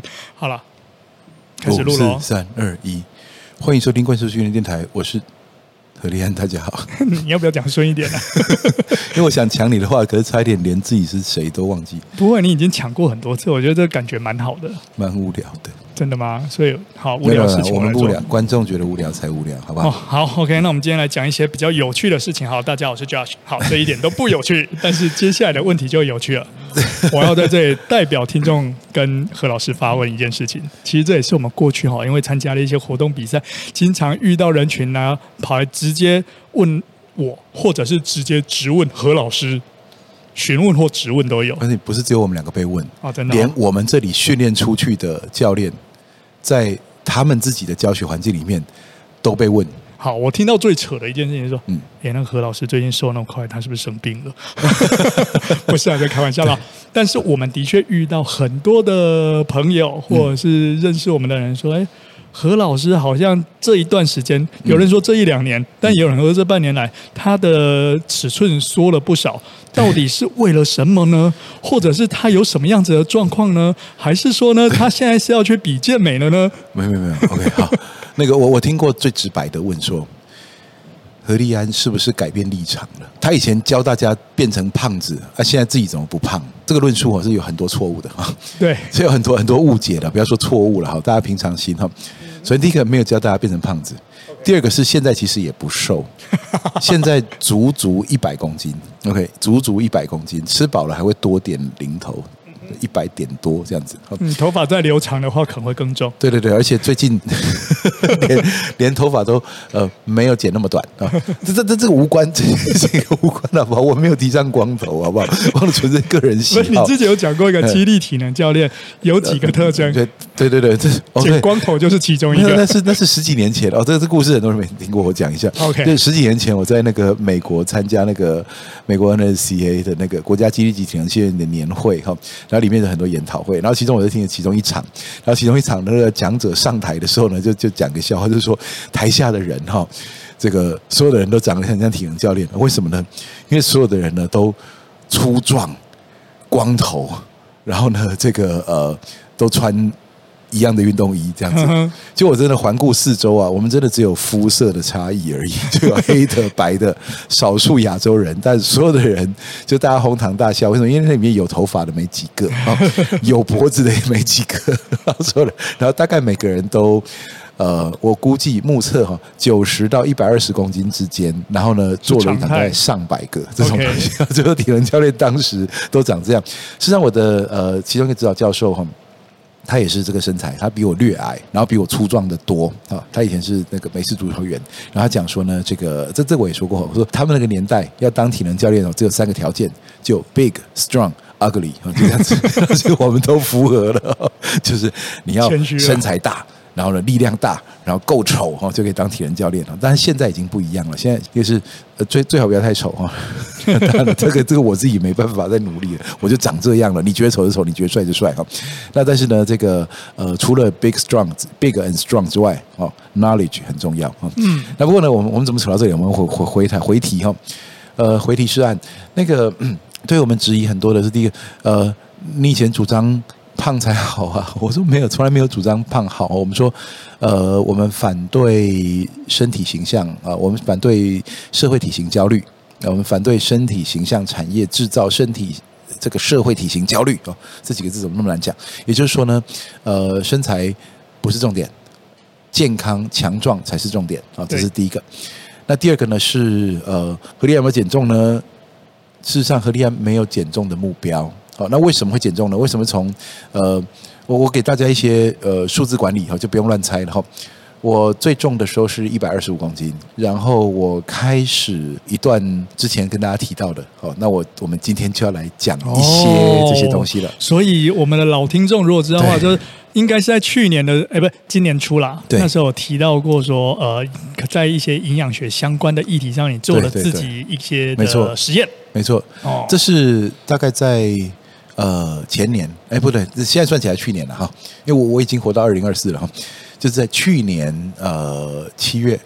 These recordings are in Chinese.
好了，开始录了。四三二一，欢迎收听冠兽训练电台，我是何立安，大家好。你要不要讲顺一点呢、啊？因为我想抢你的话，可是差一点连自己是谁都忘记。不过，你已经抢过很多次，我觉得这个感觉蛮好的。蛮无聊的。真的吗？所以好无聊的事情我们无聊，观众觉得无聊才无聊，好不好？哦、好，OK，那我们今天来讲一些比较有趣的事情。好，大家好，我是 Josh。好，这一点都不有趣，但是接下来的问题就有趣了。我要在这里代表听众跟何老师发问一件事情。其实这也是我们过去哈，因为参加了一些活动比赛，经常遇到人群呢、啊，跑来直接问我，或者是直接质问何老师。询问或质问都有，而且不是只有我们两个被问啊，真的，连我们这里训练出去的教练，在他们自己的教学环境里面都被问。好，我听到最扯的一件事情是说，嗯，哎，那何老师最近瘦那么快，他是不是生病了？不是啊，在开玩笑啦。但是我们的确遇到很多的朋友，或者是认识我们的人说，哎。何老师好像这一段时间，有人说这一两年，但也有人说这半年来，他的尺寸缩了不少。到底是为了什么呢？或者是他有什么样子的状况呢？还是说呢，他现在是要去比健美了呢？没有没有没有，OK 好。那个我我听过最直白的问说，何立安是不是改变立场了？他以前教大家变成胖子，啊，现在自己怎么不胖？这个论述是有很多错误的哈。对，是有很多很多误解的，不要说错误了哈，大家平常心哈。所以第一个没有教大家变成胖子，第二个是现在其实也不瘦，现在足足一百公斤，OK，足足一百公斤，吃饱了还会多点零头。一百点多这样子，嗯，头发再留长的话可能会更重。对对对，而且最近 连连头发都呃没有剪那么短啊，这这这这个无关，这个无关好不好？我没有提倡光头好不好？我纯粹个人喜好。你之前有讲过一个激励体能教练有几个特征？对对对对，这剪光头就是其中一个。那是那是十几年前哦，这个这故事很多人没听过，我讲一下。OK，对，十几年前我在那个美国参加那个美国 NSCA 的那个国家肌力及体能训练的年会哈。它里面的很多研讨会，然后其中我就听了其中一场，然后其中一场那个讲者上台的时候呢，就就讲个笑话，就是说台下的人哈，这个所有的人都长得很像体能教练，为什么呢？因为所有的人呢都粗壮、光头，然后呢这个呃都穿。一样的运动衣这样子，就我真的环顾四周啊，我们真的只有肤色的差异而已，就有黑的、白的，少数亚洲人，但所有的人就大家哄堂大笑。为什么？因为那里面有头发的没几个，有脖子的也没几个，然后说了，然后大概每个人都，呃，我估计目测哈，九十到一百二十公斤之间，然后呢，做了一大概上百个这种东西，最 后体能教练当时都长这样。实际上，我的呃，其中一个指导教授哈。他也是这个身材，他比我略矮，然后比我粗壮的多啊。他以前是那个美式足球员，然后他讲说呢，这个这这我也说过，我说他们那个年代要当体能教练哦，只有三个条件，就 big、strong、ugly，就这样子，所 以我们都符合了，就是你要身材大。然后呢，力量大，然后够丑哈，就可以当体能教练了。但是现在已经不一样了，现在就是呃，最最好不要太丑哈。当然这个这个我自己没办法再努力了，我就长这样了。你觉得丑就丑，你觉得帅就帅哈。那但是呢，这个呃，除了 big strong、big and strong 之外，哦，knowledge 很重要哈。嗯。那不过呢，我们我们怎么扯到这里？我们回回回台回题哈。呃，回题是按那个，对我们质疑很多的是第一个，呃，你以前主张。胖才好啊！我说没有，从来没有主张胖好。我们说，呃，我们反对身体形象啊，我们反对社会体型焦虑，我们反对身体形象产业制造身体这个社会体型焦虑哦。这几个字怎么那么难讲？也就是说呢，呃，身材不是重点，健康强壮才是重点啊。这是第一个。那第二个呢是呃，何立安有没有减重呢？事实上，何立安没有减重的目标。好，那为什么会减重呢？为什么从呃，我我给大家一些呃数字管理哈，就不用乱猜了哈。我最重的时候是一百二十五公斤，然后我开始一段之前跟大家提到的，好，那我我们今天就要来讲一些这些东西了。哦，所以我们的老听众如果知道的话，就是应该是在去年的哎，不，今年初啦。对，那时候我提到过说，呃，在一些营养学相关的议题上，你做了自己一些没错实验。没错，哦，这是大概在。呃，前年，哎，不对，现在算起来去年了哈，因为我我已经活到二零二四了哈，就是在去年呃七月，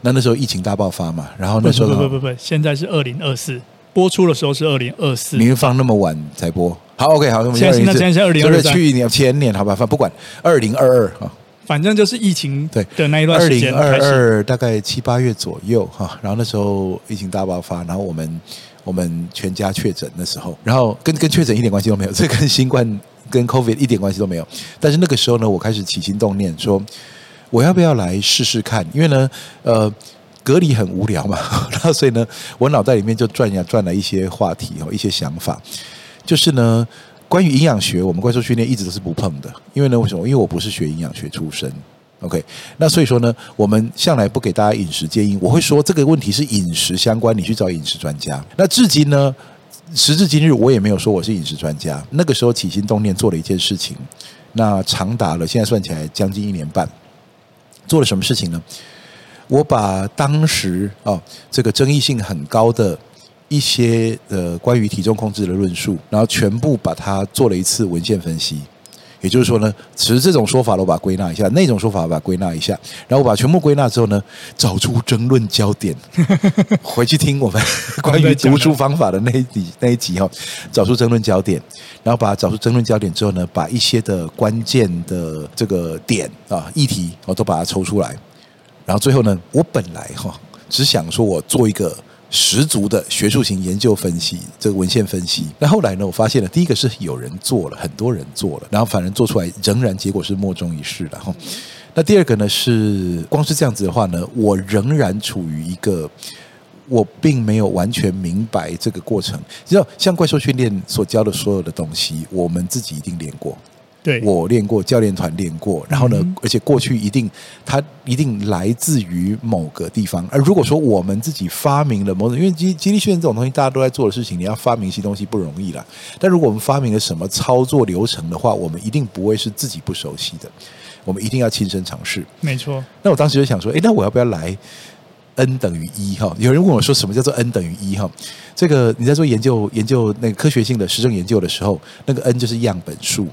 那那时候疫情大爆发嘛，然后那时候不不不不，不，现在是二零二四，播出的时候是二零二四，你们放那么晚才播？好，OK，好，现在现在现在二零二三，去年前年好吧，反正不管二零二二哈，反正就是疫情对的那一段时间，二零二二大概七八月左右哈，然后那时候疫情大爆发，然后我们我们全家确诊的时候，然后跟跟确诊一点关系都没有，这跟新冠跟 COVID 一点关系都没有，但是那个时候呢，我开始起心动念说，我要不要来试试看？因为呢，呃。隔离很无聊嘛，然后所以呢，我脑袋里面就转呀转了一些话题哦，一些想法，就是呢，关于营养学，我们怪兽训练一直都是不碰的，因为呢，为什么？因为我不是学营养学出身，OK，那所以说呢，我们向来不给大家饮食建议，我会说这个问题是饮食相关，你去找饮食专家。那至今呢，时至今日，我也没有说我是饮食专家。那个时候起心动念做了一件事情，那长达了现在算起来将近一年半，做了什么事情呢？我把当时啊这个争议性很高的一些呃关于体重控制的论述，然后全部把它做了一次文献分析。也就是说呢，其实这种说法我把它归纳一下，那种说法我把它归纳一下，然后我把全部归纳之后呢，找出争论焦点，回去听我们关于读书方法的那一集那一集哈，找出争论焦点，然后把找出争论焦点之后呢，把一些的关键的这个点啊议题我都把它抽出来。然后最后呢，我本来哈只想说我做一个十足的学术型研究分析，这个文献分析。那后来呢，我发现了第一个是有人做了，很多人做了，然后反正做出来仍然结果是莫衷一是的哈。那第二个呢是，光是这样子的话呢，我仍然处于一个我并没有完全明白这个过程。你知道，像怪兽训练所教的所有的东西，我们自己一定练过。对，我练过，教练团练过，然后呢，而且过去一定，它一定来自于某个地方。而如果说我们自己发明了某种，因为肌肌力训练这种东西，大家都在做的事情，你要发明一些东西不容易啦。但如果我们发明了什么操作流程的话，我们一定不会是自己不熟悉的，我们一定要亲身尝试。没错。那我当时就想说，诶，那我要不要来 N 等于一哈？有人问我说，什么叫做 N 等于一哈？这个你在做研究研究那个科学性的实证研究的时候，那个 N 就是样本数。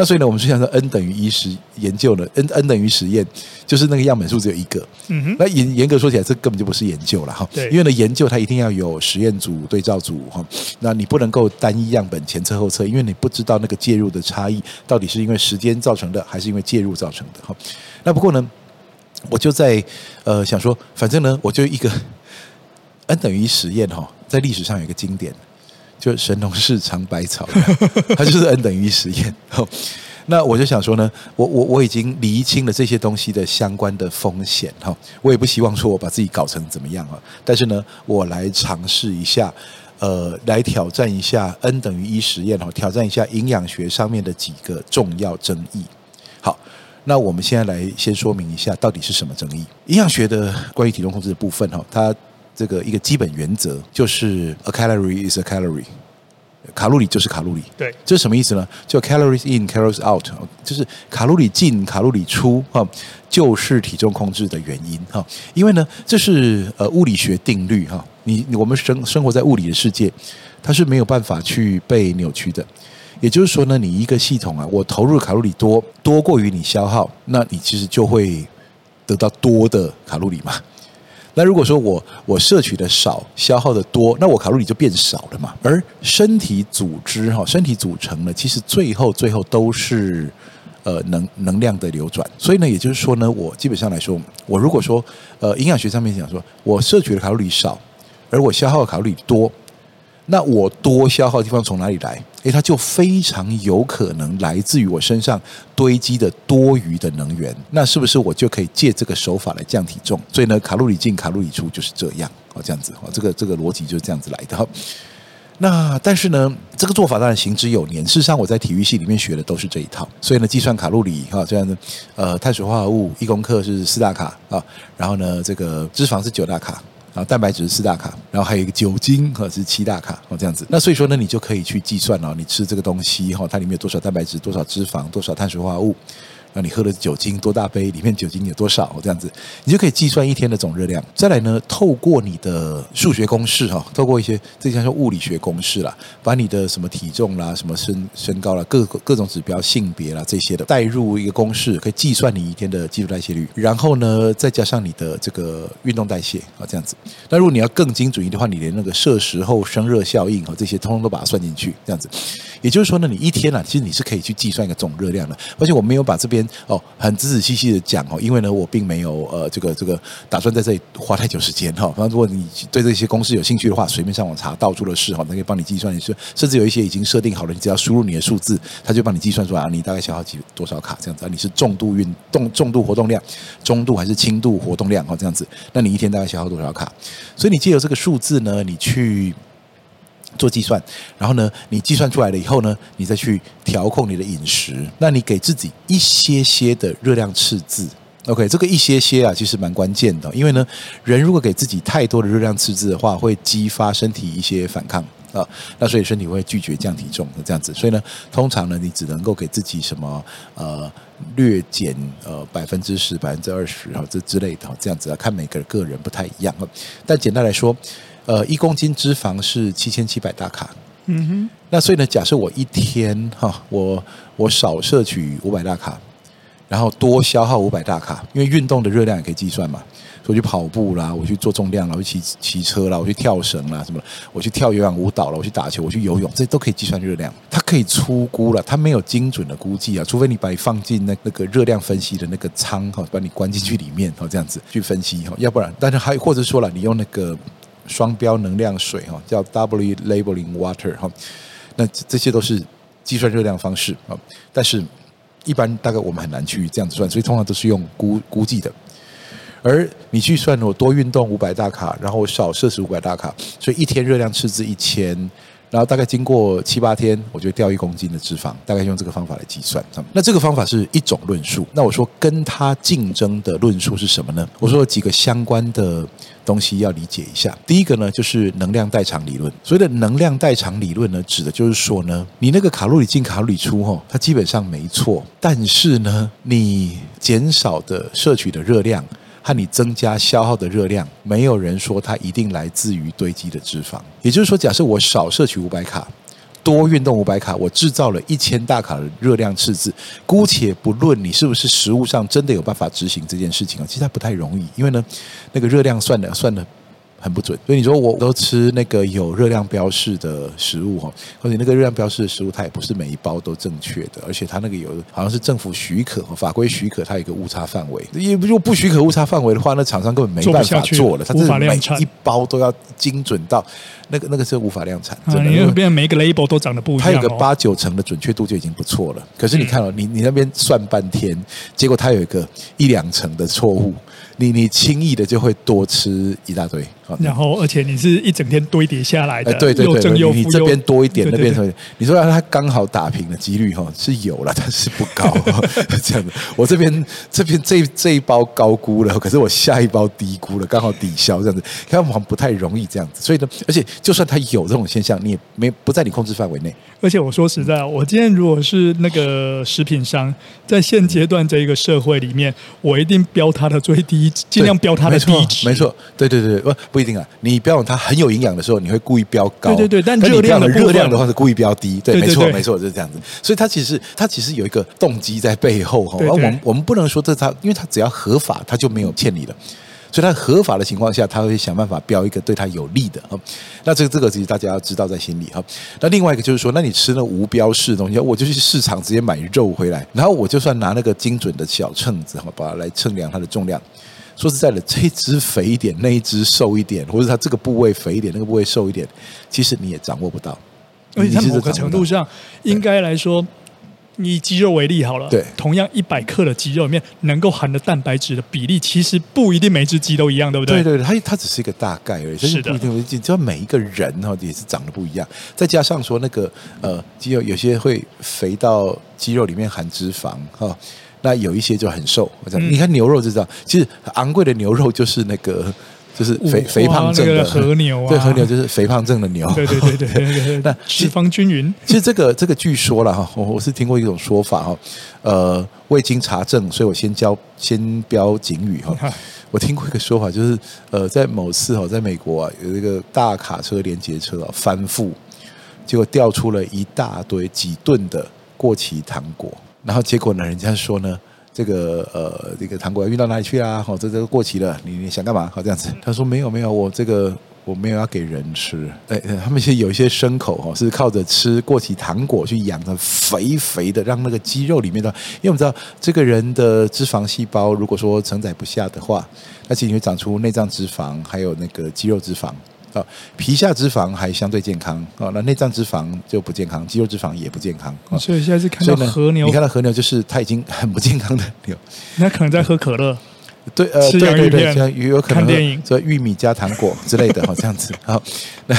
那所以呢，我们就想说 n 等于一实研究呢，n n 等于实验，就是那个样本数只有一个。嗯哼。那严严格说起来，这根本就不是研究了哈。对。因为呢，研究它一定要有实验组、对照组哈。那你不能够单一样本前测后测，因为你不知道那个介入的差异到底是因为时间造成的，还是因为介入造成的哈。那不过呢，我就在呃想说，反正呢，我就一个 n 等于一实验哈，在历史上有一个经典。就神农氏尝百草，它就是 n 等于一实验。那我就想说呢，我我我已经厘清了这些东西的相关的风险哈，我也不希望说我把自己搞成怎么样啊。但是呢，我来尝试一下，呃，来挑战一下 n 等于一实验哈，挑战一下营养学上面的几个重要争议。好，那我们现在来先说明一下到底是什么争议。营养学的关于体重控制的部分哈，它。这个一个基本原则就是 a calorie is a calorie，卡路里就是卡路里。对，这是什么意思呢？就 calories in, calories out，就是卡路里进，卡路里出，哈，就是体重控制的原因，哈。因为呢，这是呃物理学定律，哈。你我们生生活在物理的世界，它是没有办法去被扭曲的。也就是说呢，你一个系统啊，我投入卡路里多多过于你消耗，那你其实就会得到多的卡路里嘛。那如果说我我摄取的少，消耗的多，那我卡路里就变少了嘛。而身体组织哈，身体组成呢，其实最后最后都是呃能能量的流转。所以呢，也就是说呢，我基本上来说，我如果说呃营养学上面讲说，我摄取的卡路里少，而我消耗的卡路里多。那我多消耗的地方从哪里来？诶，它就非常有可能来自于我身上堆积的多余的能源。那是不是我就可以借这个手法来降体重？所以呢，卡路里进，卡路里出就是这样哦，这样子哦，这个这个逻辑就是这样子来的。那但是呢，这个做法当然行之有年。事实上，我在体育系里面学的都是这一套。所以呢，计算卡路里哈，这样的呃，碳水化合物一公克是四大卡啊，然后呢，这个脂肪是九大卡。然后蛋白质是四大卡，然后还有一个酒精哈是七大卡哦，这样子。那所以说呢，你就可以去计算哦，你吃这个东西哈，它里面有多少蛋白质、多少脂肪、多少碳水化合物，那你喝的酒精多大杯，里面酒精有多少，这样子，你就可以计算一天的总热量。再来呢，透过你的数学公式哈，透过一些这叫做物理学公式啦，把你的什么体重啦、什么身身高啦、各各种指标、性别啦这些的带入一个公式，可以计算你一天的基础代谢率。然后呢，再加上你的这个运动代谢啊，这样子。那如果你要更精准一点的话，你连那个摄食后生热效应和这些通通都把它算进去，这样子。也就是说呢，你一天啊，其实你是可以去计算一个总热量的。而且我没有把这边。哦，很仔仔细细的讲哦，因为呢，我并没有呃，这个这个打算在这里花太久时间哈。反正如果你对这些公式有兴趣的话，随便上网查，到处的事哈，它可以帮你计算。你说，甚至有一些已经设定好了，你只要输入你的数字，它就帮你计算出来，你大概消耗几多少卡这样子。啊你是重度运动、重度活动量、中度还是轻度活动量哦，这样子，那你一天大概消耗多少卡？所以你借由这个数字呢，你去。做计算，然后呢，你计算出来了以后呢，你再去调控你的饮食。那你给自己一些些的热量赤字，OK，这个一些些啊，其实蛮关键的。因为呢，人如果给自己太多的热量赤字的话，会激发身体一些反抗啊。那所以身体会拒绝降体重这样子。所以呢，通常呢，你只能够给自己什么呃略减呃百分之十、百分之二十哈这之类的这样子啊，看每个个人不太一样。但简单来说。呃，一公斤脂肪是七千七百大卡。嗯哼。那所以呢，假设我一天哈，我我少摄取五百大卡，然后多消耗五百大卡，因为运动的热量也可以计算嘛。我去跑步啦，我去做重量啦，我去骑骑车啦，我去跳绳啦，什么？我去跳有氧舞蹈了，我去打球，我去游泳，这都可以计算热量。它可以粗估了，它没有精准的估计啊，除非你把你放进那那个热量分析的那个仓哈，把你关进去里面哈，这样子去分析哈，要不然，但是还或者说了，你用那个。双标能量水哈，叫 W labeling water 哈，那这些都是计算热量方式啊，但是一般大概我们很难去这样子算，所以通常都是用估估计的。而你去算我多运动五百大卡，然后少摄食五百大卡，所以一天热量赤字一千。然后大概经过七八天，我就掉一公斤的脂肪，大概用这个方法来计算。那这个方法是一种论述。那我说跟它竞争的论述是什么呢？我说几个相关的东西要理解一下。第一个呢，就是能量代偿理论。所谓的能量代偿理论呢，指的就是说呢，你那个卡路里进卡路里出，吼，它基本上没错。但是呢，你减少的摄取的热量。和你增加消耗的热量，没有人说它一定来自于堆积的脂肪。也就是说，假设我少摄取五百卡，多运动五百卡，我制造了一千大卡的热量赤字。姑且不论你是不是食物上真的有办法执行这件事情啊，其实它不太容易，因为呢，那个热量算的算的。很不准，所以你说我都吃那个有热量标示的食物哈，或者那个热量标示的食物，它也不是每一包都正确的，而且它那个有好像是政府许可和法规许可，它有一个误差范围。也如果不许可误差范围的话，那厂商根本没办法做了，它这每一包都要精准到那个那个是无法量产。真的，因为变成每一个 label 都长得不一样，它有个八九成的准确度就已经不错了。可是你看哦，你你那边算半天，结果它有一个一两成的错误。你你轻易的就会多吃一大堆，然后而且你是一整天堆叠下来的，对对对，又你这边多一点，那边你说让它刚好打平的几率哈是有了，但是不高，这样子。我这边这边这这一包高估了，可是我下一包低估了，刚好抵消这样子，看好像不太容易这样子。所以呢，而且就算它有这种现象，你也没不在你控制范围内。而且我说实在，我今天如果是那个食品商，在现阶段这一个社会里面，我一定标它的最低。尽量标它的低值，没错，对对对，不不一定啊。你标它很有营养的时候，你会故意标高，对对对。但热量的热量的话是故意标低，对，没错没错，就是这样子。所以它其实它其实有一个动机在背后哈。而我们我们不能说这它，因为它只要合法，它就没有欠你的。所以它合法的情况下，它会想办法标一个对它有利的。那这个这个其实大家要知道在心里哈。那另外一个就是说，那你吃那无标示的东西，我就去市场直接买肉回来，然后我就算拿那个精准的小秤子哈，把它来称量它的重量。说实在的，这一只肥一点，那一只瘦一点，或者它这个部位肥一点，那个部位瘦一点，其实你也掌握不到。而且在某个程度上，应该来说，以肌肉为例好了，对，同样一百克的肌肉里面能够含的蛋白质的比例，其实不一定每只鸡都一样，对不对？对对对，它它只是一个大概而已。是的，你知道每一个人哈也是长得不一样，再加上说那个呃肌肉有些会肥到肌肉里面含脂肪哈。那有一些就很瘦，你看牛肉就知道，其实昂贵的牛肉就是那个就是肥肥胖症的和牛啊，对，和牛就是肥胖症的牛。对对对对对，那脂肪均匀。其实这个这个据说了哈，我我是听过一种说法哈，呃，未经查证，所以我先教先标警语哈。我听过一个说法，就是呃，在某次哈，在美国啊，有一个大卡车连接车啊翻覆，结果掉出了一大堆几吨的过期糖果，然后结果呢，人家说呢。这个呃，这个糖果要运到哪里去啊？好，这这个过期了，你你想干嘛？好，这样子。他说没有没有，我这个我没有要给人吃。哎，他们其实有一些牲口哈，是靠着吃过期糖果去养的肥肥的，让那个肌肉里面的，因为我们知道这个人的脂肪细胞如果说承载不下的话，那其实会长出内脏脂肪，还有那个肌肉脂肪。啊，皮下脂肪还相对健康啊，那内脏脂肪就不健康，肌肉脂肪也不健康。所以现在是看到和牛，你看到和牛就是它已经很不健康的牛，那可能在喝可乐，对呃，对对对，像有可能看电影，说玉米加糖果之类的哈，这样子好，那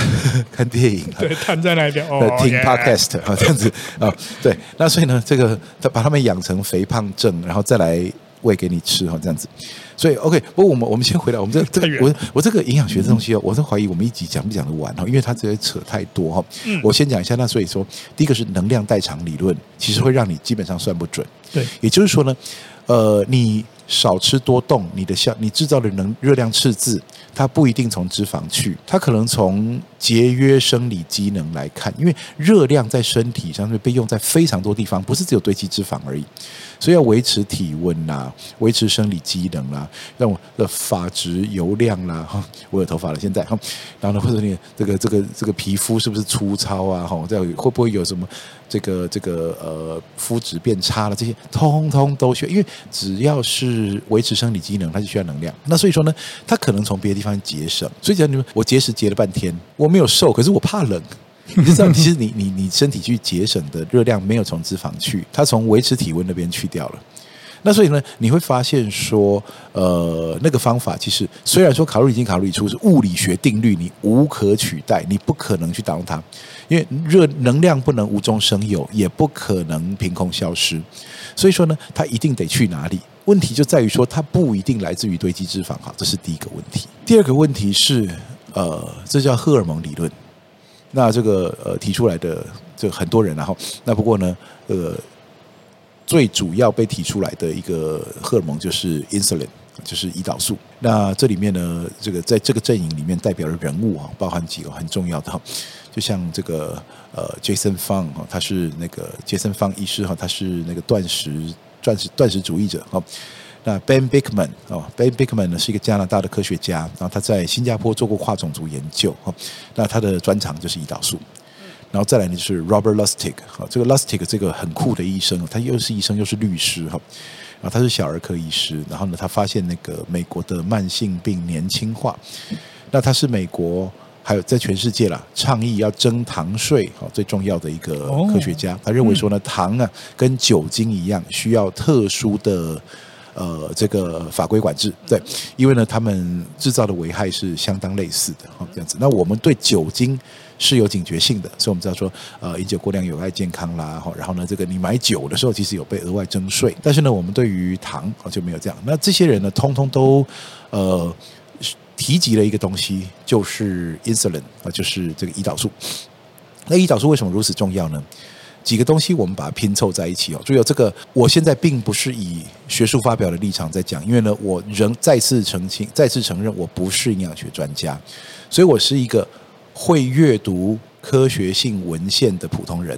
看电影，对，躺在那边哦，听 podcast 啊，这样子啊，对，那所以呢，这个他把他们养成肥胖症，然后再来喂给你吃哈，这样子。所以，OK，不过我们我们先回来，我们这这个我我这个营养学这东西哦，我是怀疑我们一集讲不讲得完哈，因为它这些扯太多哈。我先讲一下，那所以说，第一个是能量代偿理论，其实会让你基本上算不准。对，也就是说呢，呃，你少吃多动，你的效你制造的能热量赤字，它不一定从脂肪去，它可能从节约生理机能来看，因为热量在身体上面被用在非常多地方，不是只有堆积脂肪而已。所以要维持体温啦，维持生理机能啦，让我的发质油亮啦，哈，我有头发了现在哈，然后呢，或者你这个这个这个皮肤是不是粗糙啊？哈，这样会不会有什么这个这个呃肤质变差了？这些通通都需要，因为只要是维持生理机能，它就需要能量。那所以说呢，它可能从别的地方节省。所以讲你们，我节食节了半天，我没有瘦，可是我怕冷。你知道，其实你你你身体去节省的热量没有从脂肪去，它从维持体温那边去掉了。那所以呢，你会发现说，呃，那个方法其实虽然说卡路里进卡路里出是物理学定律，你无可取代，你不可能去打动它，因为热能量不能无中生有，也不可能凭空消失。所以说呢，它一定得去哪里？问题就在于说，它不一定来自于堆积脂肪。好，这是第一个问题。第二个问题是，呃，这叫荷尔蒙理论。那这个呃提出来的这很多人，然后那不过呢，呃，最主要被提出来的一个荷尔蒙就是 insulin，就是胰岛素。那这里面呢，这个在这个阵营里面代表的人物啊，包含几个很重要的哈，就像这个呃 Jason Fang 哈，他是那个 Jason Fang 医师哈，他是那个断食断食断食主义者哈。那 Ben Bickman 哦，Ben Bickman 呢是一个加拿大的科学家，然后他在新加坡做过跨种族研究哈。那他的专长就是胰岛素，然后再来呢就是 Robert Lustig 哈，这个 Lustig 这个很酷的医生，他又是医生又是律师哈，然后他是小儿科医师，然后呢他发现那个美国的慢性病年轻化，那他是美国还有在全世界啦倡议要征糖税哈最重要的一个科学家，他认为说呢糖啊跟酒精一样需要特殊的。呃，这个法规管制对，因为呢，他们制造的危害是相当类似的，这样子。那我们对酒精是有警觉性的，所以我们知道说，呃，饮酒过量有害健康啦，然后呢，这个你买酒的时候其实有被额外征税，但是呢，我们对于糖就没有这样。那这些人呢，通通都呃提及了一个东西，就是 insulin 啊，就是这个胰岛素。那胰岛素为什么如此重要呢？几个东西我们把它拼凑在一起哦，注意这个我现在并不是以学术发表的立场在讲，因为呢，我仍再次澄清、再次承认我不是营养学专家，所以我是一个会阅读科学性文献的普通人。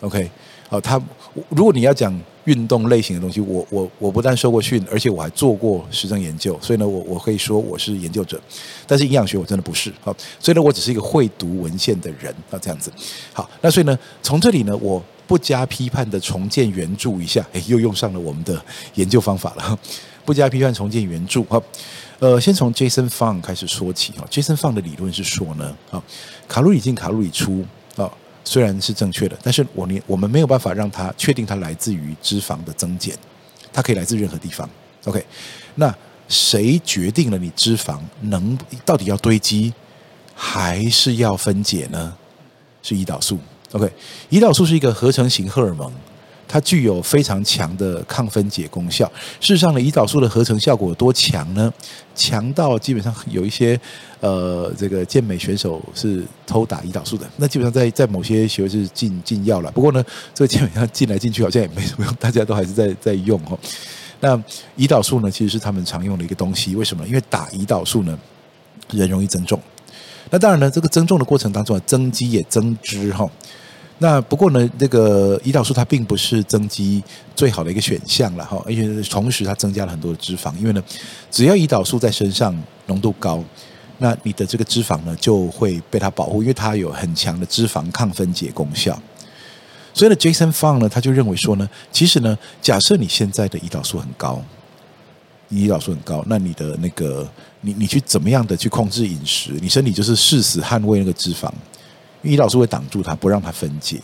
OK，好，他如果你要讲。运动类型的东西，我我我不但受过训，而且我还做过实证研究，所以呢，我我可以说我是研究者，但是营养学我真的不是，好，所以呢，我只是一个会读文献的人啊，这样子，好，那所以呢，从这里呢，我不加批判的重建原著一下，哎，又用上了我们的研究方法了，不加批判重建原著，好，呃，先从 Jason Fung 开始说起啊，Jason Fung 的理论是说呢，啊，卡路里进卡路里出。虽然是正确的，但是我们我们没有办法让它确定它来自于脂肪的增减，它可以来自任何地方。OK，那谁决定了你脂肪能到底要堆积还是要分解呢？是胰岛素。OK，胰岛素是一个合成型荷尔蒙，它具有非常强的抗分解功效。事实上呢，胰岛素的合成效果有多强呢？强到基本上有一些呃，这个健美选手是偷打胰岛素的。那基本上在在某些学位是禁禁药了。不过呢，这个基本上进来进去好像也没什么用，大家都还是在在用哦。那胰岛素呢，其实是他们常用的一个东西。为什么？因为打胰岛素呢，人容易增重。那当然呢，这个增重的过程当中啊，增肌也增脂哈。那不过呢，这个胰岛素它并不是增肌最好的一个选项了哈，而且同时它增加了很多的脂肪。因为呢，只要胰岛素在身上浓度高，那你的这个脂肪呢就会被它保护，因为它有很强的脂肪抗分解功效。所以呢，Jason Fung 呢他就认为说呢，其实呢，假设你现在的胰岛素很高，胰岛素很高，那你的那个你你去怎么样的去控制饮食，你身体就是誓死捍卫那个脂肪。胰岛素会挡住它，不让它分解。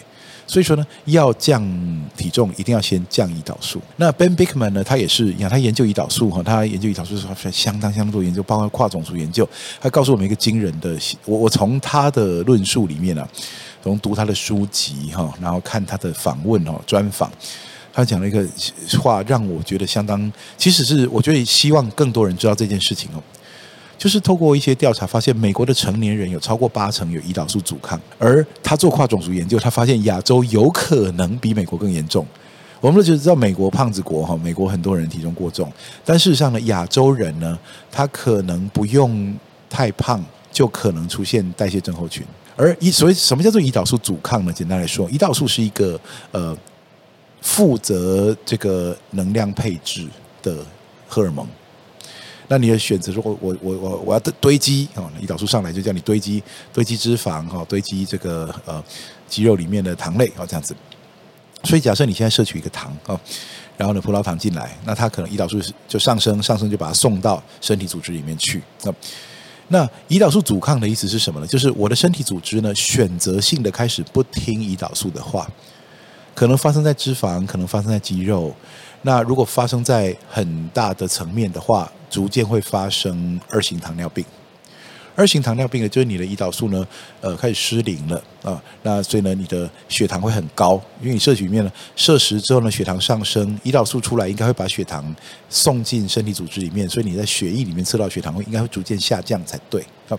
所以说呢，要降体重，一定要先降胰岛素。那 Ben Bickman 呢，他也是一样，他研究胰岛素哈，他研究胰岛素是相当相当多研究，包括跨种族研究。他告诉我们一个惊人的，我我从他的论述里面啊，从读他的书籍哈，然后看他的访问哦，专访，他讲了一个话，让我觉得相当，其实是我觉得希望更多人知道这件事情哦。就是透过一些调查发现，美国的成年人有超过八成有胰岛素阻抗，而他做跨种族研究，他发现亚洲有可能比美国更严重。我们都知道美国胖子国哈，美国很多人体重过重，但事实上呢，亚洲人呢，他可能不用太胖就可能出现代谢症候群。而胰所谓什么叫做胰岛素阻抗呢？简单来说，胰岛素是一个呃负责这个能量配置的荷尔蒙。那你的选择如果我我我我要堆积啊，胰岛素上来就叫你堆积堆积脂肪哈，堆积这个呃肌肉里面的糖类啊这样子。所以假设你现在摄取一个糖啊，然后呢葡萄糖进来，那它可能胰岛素就上升上升，就把它送到身体组织里面去。那那胰岛素阻抗的意思是什么呢？就是我的身体组织呢选择性的开始不听胰岛素的话，可能发生在脂肪，可能发生在肌肉。那如果发生在很大的层面的话，逐渐会发生二型糖尿病。二型糖尿病呢，就是你的胰岛素呢，呃，开始失灵了啊。那所以呢，你的血糖会很高，因为你摄取里面呢，摄食之后呢，血糖上升，胰岛素出来应该会把血糖送进身体组织里面，所以你在血液里面测到血糖会应该会逐渐下降才对啊。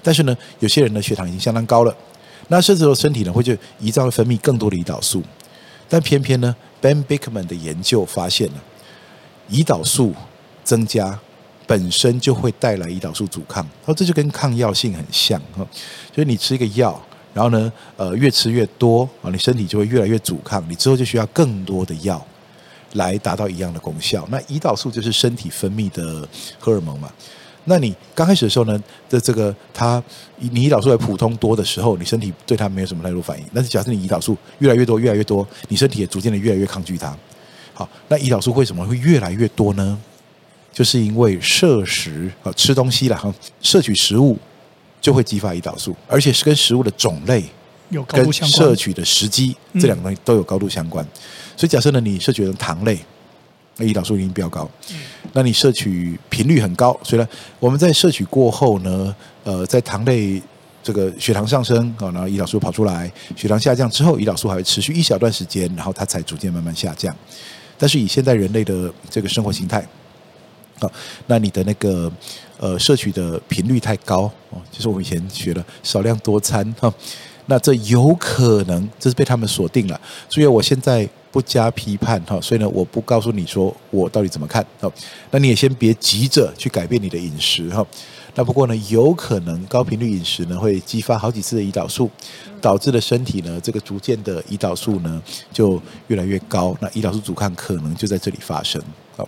但是呢，有些人的血糖已经相当高了，那这时候身体呢会就胰脏会分泌更多的胰岛素，但偏偏呢。Ben Bikman 的研究发现了，胰岛素增加本身就会带来胰岛素阻抗，哦，这就跟抗药性很像哈，就是你吃一个药，然后呢，呃，越吃越多啊，你身体就会越来越阻抗，你之后就需要更多的药来达到一样的功效。那胰岛素就是身体分泌的荷尔蒙嘛。那你刚开始的时候呢，的这个它，你胰岛素在普通多的时候，你身体对它没有什么太多反应。但是假设你胰岛素越来越多，越来越多，你身体也逐渐的越来越抗拒它。好，那胰岛素为什么会越来越多呢？就是因为摄食啊，吃东西了哈，摄取食物就会激发胰岛素，而且是跟食物的种类有高度相关，摄取的时机这两个东西都有高度相关。所以假设呢，你摄取的糖类。那胰岛素一定比较高，那你摄取频率很高，所以呢，我们在摄取过后呢，呃，在糖类这个血糖上升啊，然后胰岛素跑出来，血糖下降之后，胰岛素还会持续一小段时间，然后它才逐渐慢慢下降。但是以现在人类的这个生活形态，啊，那你的那个呃摄取的频率太高哦，就是我们以前学了少量多餐哈，那这有可能这是被他们锁定了，所以我现在。不加批判哈，所以呢，我不告诉你说我到底怎么看哈。那你也先别急着去改变你的饮食哈。那不过呢，有可能高频率饮食呢会激发好几次的胰岛素，导致的身体呢这个逐渐的胰岛素呢就越来越高。那胰岛素阻抗可能就在这里发生。好，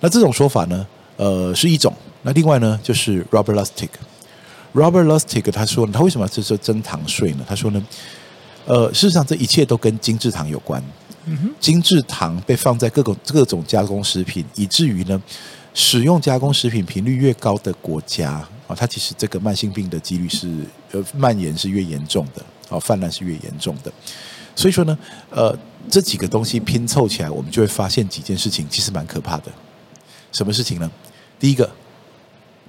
那这种说法呢，呃是一种。那另外呢，就是 Robert Lustig。Robert Lustig 他说，他为什么要这时候增糖税呢？他说呢，呃，事实上这一切都跟精制糖有关。精制糖被放在各种各种加工食品，以至于呢，使用加工食品频率越高的国家啊，它其实这个慢性病的几率是呃蔓延是越严重的，啊，泛滥是越严重的。所以说呢，呃，这几个东西拼凑起来，我们就会发现几件事情，其实蛮可怕的。什么事情呢？第一个，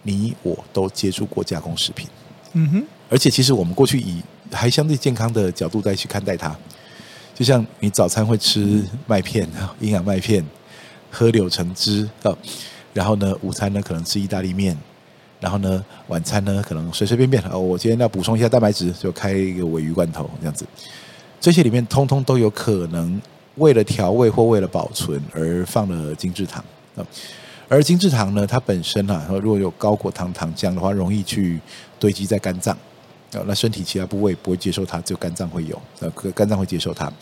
你我都接触过加工食品，嗯哼，而且其实我们过去以还相对健康的角度再去看待它。就像你早餐会吃麦片啊，营养麦片，喝柳橙汁啊，然后呢，午餐呢可能吃意大利面，然后呢，晚餐呢可能随随便便哦，我今天要补充一下蛋白质，就开一个尾鱼罐头这样子。这些里面通通都有可能为了调味或为了保存而放了精制糖啊。而精制糖呢，它本身啊，如果有高果糖糖浆的话，容易去堆积在肝脏。啊，那身体其他部位不会接受它，只有肝脏会有。呃，肝脏会接受它，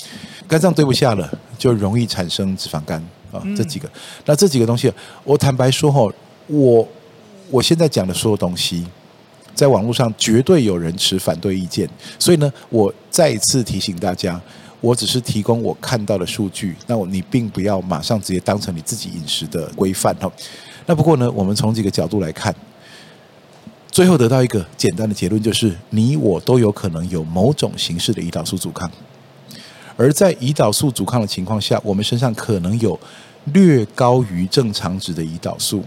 肝脏堆不下了，就容易产生脂肪肝啊。这几个，那这几个东西，我坦白说哈，我我现在讲的所有东西，在网络上绝对有人持反对意见，所以呢，我再一次提醒大家，我只是提供我看到的数据，那你并不要马上直接当成你自己饮食的规范哈。那不过呢，我们从几个角度来看。最后得到一个简单的结论，就是你我都有可能有某种形式的胰岛素阻抗，而在胰岛素阻抗的情况下，我们身上可能有略高于正常值的胰岛素，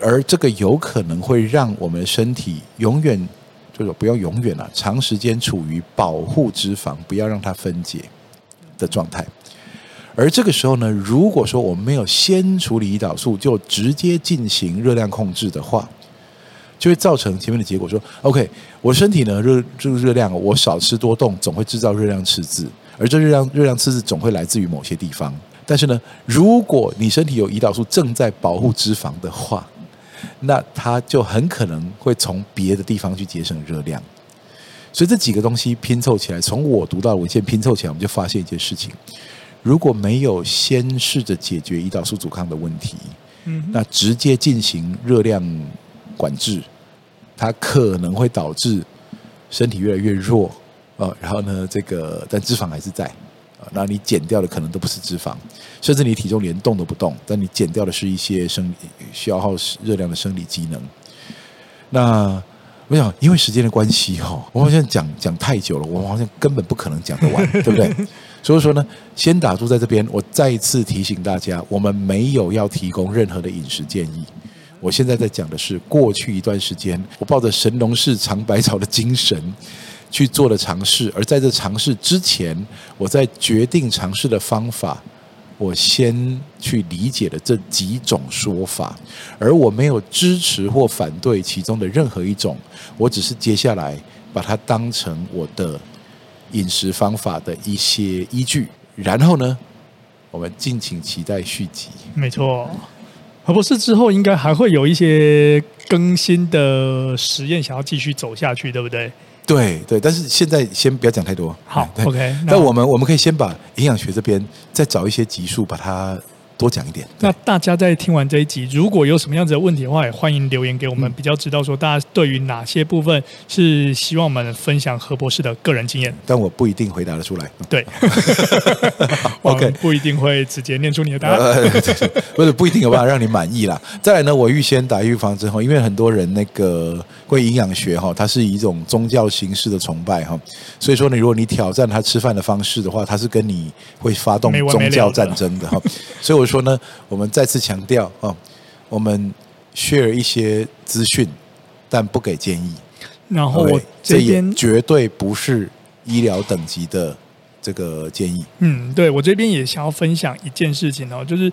而这个有可能会让我们身体永远就是不要永远了，长时间处于保护脂肪，不要让它分解的状态。而这个时候呢，如果说我们没有先处理胰岛素，就直接进行热量控制的话，就会造成前面的结果，说 OK，我身体呢热这个热量，我少吃多动，总会制造热量赤字，而这热量热量赤字总会来自于某些地方。但是呢，如果你身体有胰岛素正在保护脂肪的话，那它就很可能会从别的地方去节省热量。所以这几个东西拼凑起来，从我读到文献拼凑起来，我们就发现一件事情：如果没有先试着解决胰岛素阻抗的问题，嗯，那直接进行热量。管制，它可能会导致身体越来越弱呃，然后呢，这个但脂肪还是在啊，那你减掉的可能都不是脂肪，甚至你体重连动都不动，但你减掉的是一些生消耗热量的生理机能。那我想，因为时间的关系哈，我好像讲讲太久了，我好像根本不可能讲得完，对不对？所以说呢，先打住在这边，我再一次提醒大家，我们没有要提供任何的饮食建议。我现在在讲的是过去一段时间，我抱着神农氏尝百草的精神去做的尝试，而在这尝试之前，我在决定尝试的方法，我先去理解了这几种说法，而我没有支持或反对其中的任何一种，我只是接下来把它当成我的饮食方法的一些依据，然后呢，我们敬请期待续集。没错。何博士之后应该还会有一些更新的实验，想要继续走下去，对不对？对对，但是现在先不要讲太多。好，OK。那我们我们可以先把营养学这边再找一些集数，把它。多讲一点。那大家在听完这一集，如果有什么样子的问题的话，也欢迎留言给我们，比较知道说大家对于哪些部分是希望我们分享何博士的个人经验。但我不一定回答得出来。对，OK，不一定会直接念出你的答案。呃、不是不一定有办法让你满意啦。再来呢，我预先打预防针哈，因为很多人那个关于营养学哈，它是以一种宗教形式的崇拜哈，所以说你，如果你挑战他吃饭的方式的话，他是跟你会发动宗教战争的哈，所以我。说呢，我们再次强调啊，我们 share 一些资讯，但不给建议。然后我这边绝对不是医疗等级的这个建议。嗯，对，我这边也想要分享一件事情哦，就是。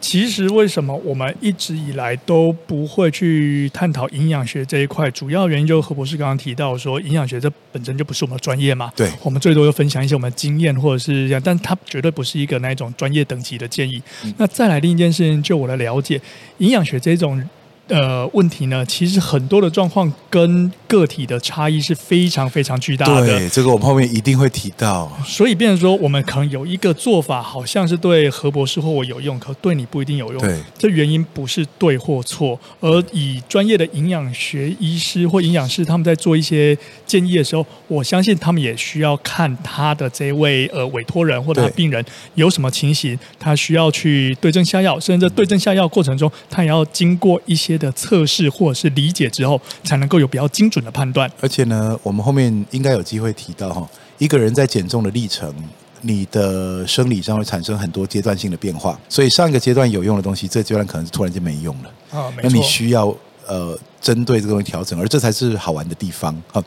其实为什么我们一直以来都不会去探讨营养学这一块？主要原因就是何博士刚刚提到说，营养学这本身就不是我们的专业嘛。对，我们最多就分享一些我们的经验或者是这样，但它绝对不是一个那一种专业等级的建议。嗯、那再来另一件事情，就我的了解，营养学这种。呃，问题呢，其实很多的状况跟个体的差异是非常非常巨大的。对，这个我们后面一定会提到。所以，变成说，我们可能有一个做法，好像是对何博士或我有用，可对你不一定有用。对，这原因不是对或错，而以专业的营养学医师或营养师他们在做一些建议的时候，我相信他们也需要看他的这位呃委托人或者他病人有什么情形，他需要去对症下药，甚至对症下药过程中，他也要经过一些。的测试或者是理解之后，才能够有比较精准的判断。而且呢，我们后面应该有机会提到哈，一个人在减重的历程，你的生理上会产生很多阶段性的变化。所以上一个阶段有用的东西，这个阶段可能是突然间没用了。那你需要呃针对这个东西调整，而这才是好玩的地方。哈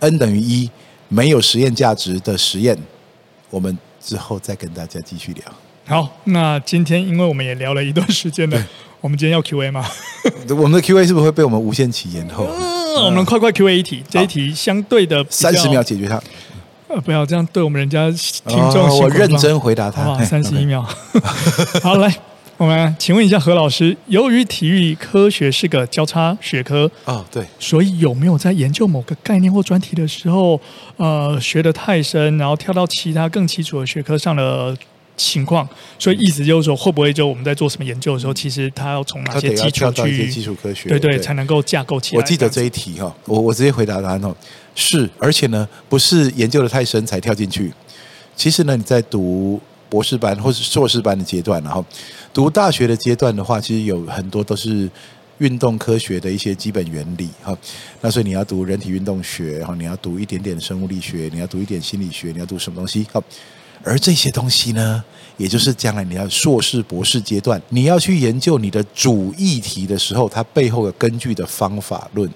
，N 等于一，没有实验价值的实验，我们之后再跟大家继续聊。好，那今天因为我们也聊了一段时间了，我们今天要 Q A 吗？我们的 Q A 是不是会被我们无限期延后？嗯、我们快快 Q A 一题，这一题相对的三十秒解决它。呃，不要这样对我们人家听众、哦，我认真回答他。三十一秒。好，来，我们请问一下何老师，由于体育科学是个交叉学科哦，对，所以有没有在研究某个概念或专题的时候，呃，学得太深，然后跳到其他更基础的学科上的？情况，所以意思就是说，会不会就我们在做什么研究的时候，其实它要从哪些基础去基础科学，对对，才能够架构起来。我记得这一题哈，我我直接回答答案哦，是，而且呢，不是研究的太深才跳进去。其实呢，你在读博士班或是硕士班的阶段，然后读大学的阶段的话，其实有很多都是运动科学的一些基本原理哈。那所以你要读人体运动学然后，你要读一点点生物力学，你要读一点心理学，你要读什么东西好。而这些东西呢，也就是将来你要硕士、博士阶段，你要去研究你的主议题的时候，它背后的根据的方法论。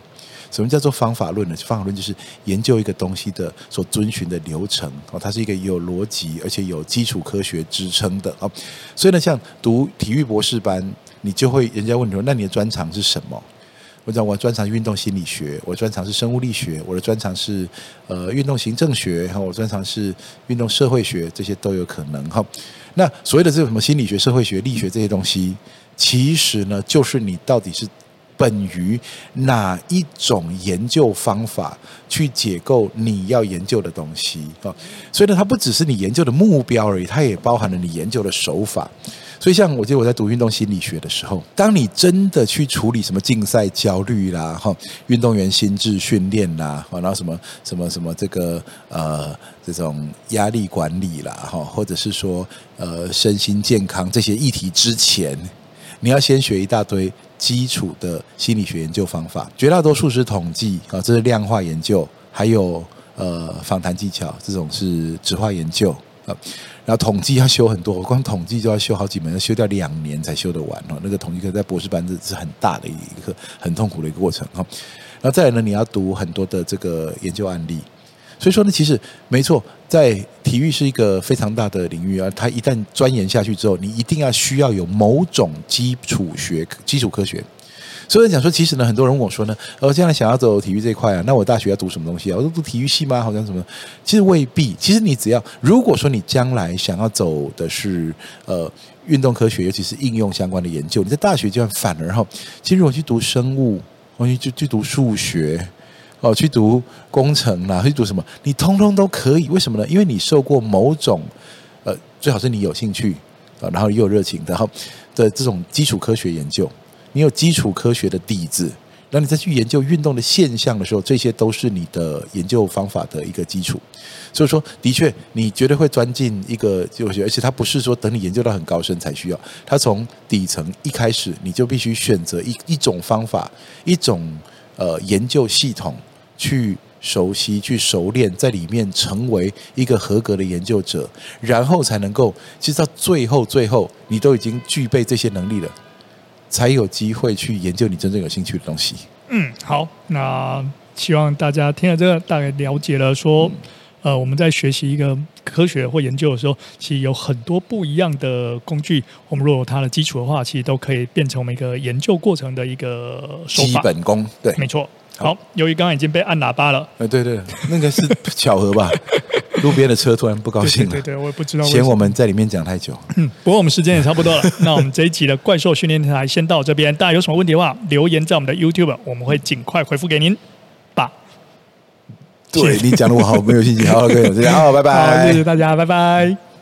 什么叫做方法论呢？方法论就是研究一个东西的所遵循的流程哦，它是一个有逻辑而且有基础科学支撑的哦。所以呢，像读体育博士班，你就会人家问你说，那你的专长是什么？我讲我专长运动心理学，我专长是生物力学，我的专长是呃运动行政学，哈，我专长是运动社会学，这些都有可能哈。那所谓的这个什么心理学、社会学、力学这些东西，其实呢，就是你到底是本于哪一种研究方法去解构你要研究的东西啊。所以呢，它不只是你研究的目标而已，它也包含了你研究的手法。所以，像我记得我在读运动心理学的时候，当你真的去处理什么竞赛焦虑啦，哈，运动员心智训练啦，然后什么什么什么这个呃这种压力管理啦，哈，或者是说呃身心健康这些议题之前，你要先学一大堆基础的心理学研究方法，绝大多数是统计啊，这是量化研究，还有呃访谈技巧，这种是质化研究啊。然后统计要修很多，我光统计就要修好几门，要修掉两年才修得完哦。那个统计课在博士班这是很大的一个很痛苦的一个过程哈。然后再来呢，你要读很多的这个研究案例。所以说呢，其实没错，在体育是一个非常大的领域啊。它一旦钻研下去之后，你一定要需要有某种基础学、基础科学。所以讲说，其实呢，很多人问我说呢，呃，将来想要走体育这一块啊，那我大学要读什么东西啊？我说读体育系吗？好像什么？其实未必。其实你只要，如果说你将来想要走的是呃运动科学，尤其是应用相关的研究，你在大学阶段反而哈，其实如果去读生物，或者去去读数学，哦，去读工程啦，去读什么，你通通都可以。为什么呢？因为你受过某种呃，最好是你有兴趣啊，然后又有热情，然后的这种基础科学研究。你有基础科学的底子，那你再去研究运动的现象的时候，这些都是你的研究方法的一个基础。所以说，的确，你绝对会钻进一个就学，而且它不是说等你研究到很高深才需要，它从底层一开始你就必须选择一一种方法，一种呃研究系统去熟悉、去熟练，在里面成为一个合格的研究者，然后才能够，其实到最后最后，你都已经具备这些能力了。才有机会去研究你真正有兴趣的东西。嗯，好，那希望大家听了这个，大概了解了说，呃，我们在学习一个科学或研究的时候，其实有很多不一样的工具。我们如果有它的基础的话，其实都可以变成我们一个研究过程的一个手法。基本功，对，没错。好，好，由于刚刚已经被按喇叭了，呃，对对，那个是巧合吧？路边的车突然不高兴了，对对，对，我也不知道，嫌我们在里面讲太久。嗯，不过我们时间也差不多了，那我们这一集的怪兽训练台先到这边，大家有什么问题的话，留言在我们的 YouTube，我们会尽快回复给您吧。对，你讲的我好没有信心，好，各位，这样好，拜拜，好，谢谢大家，拜拜。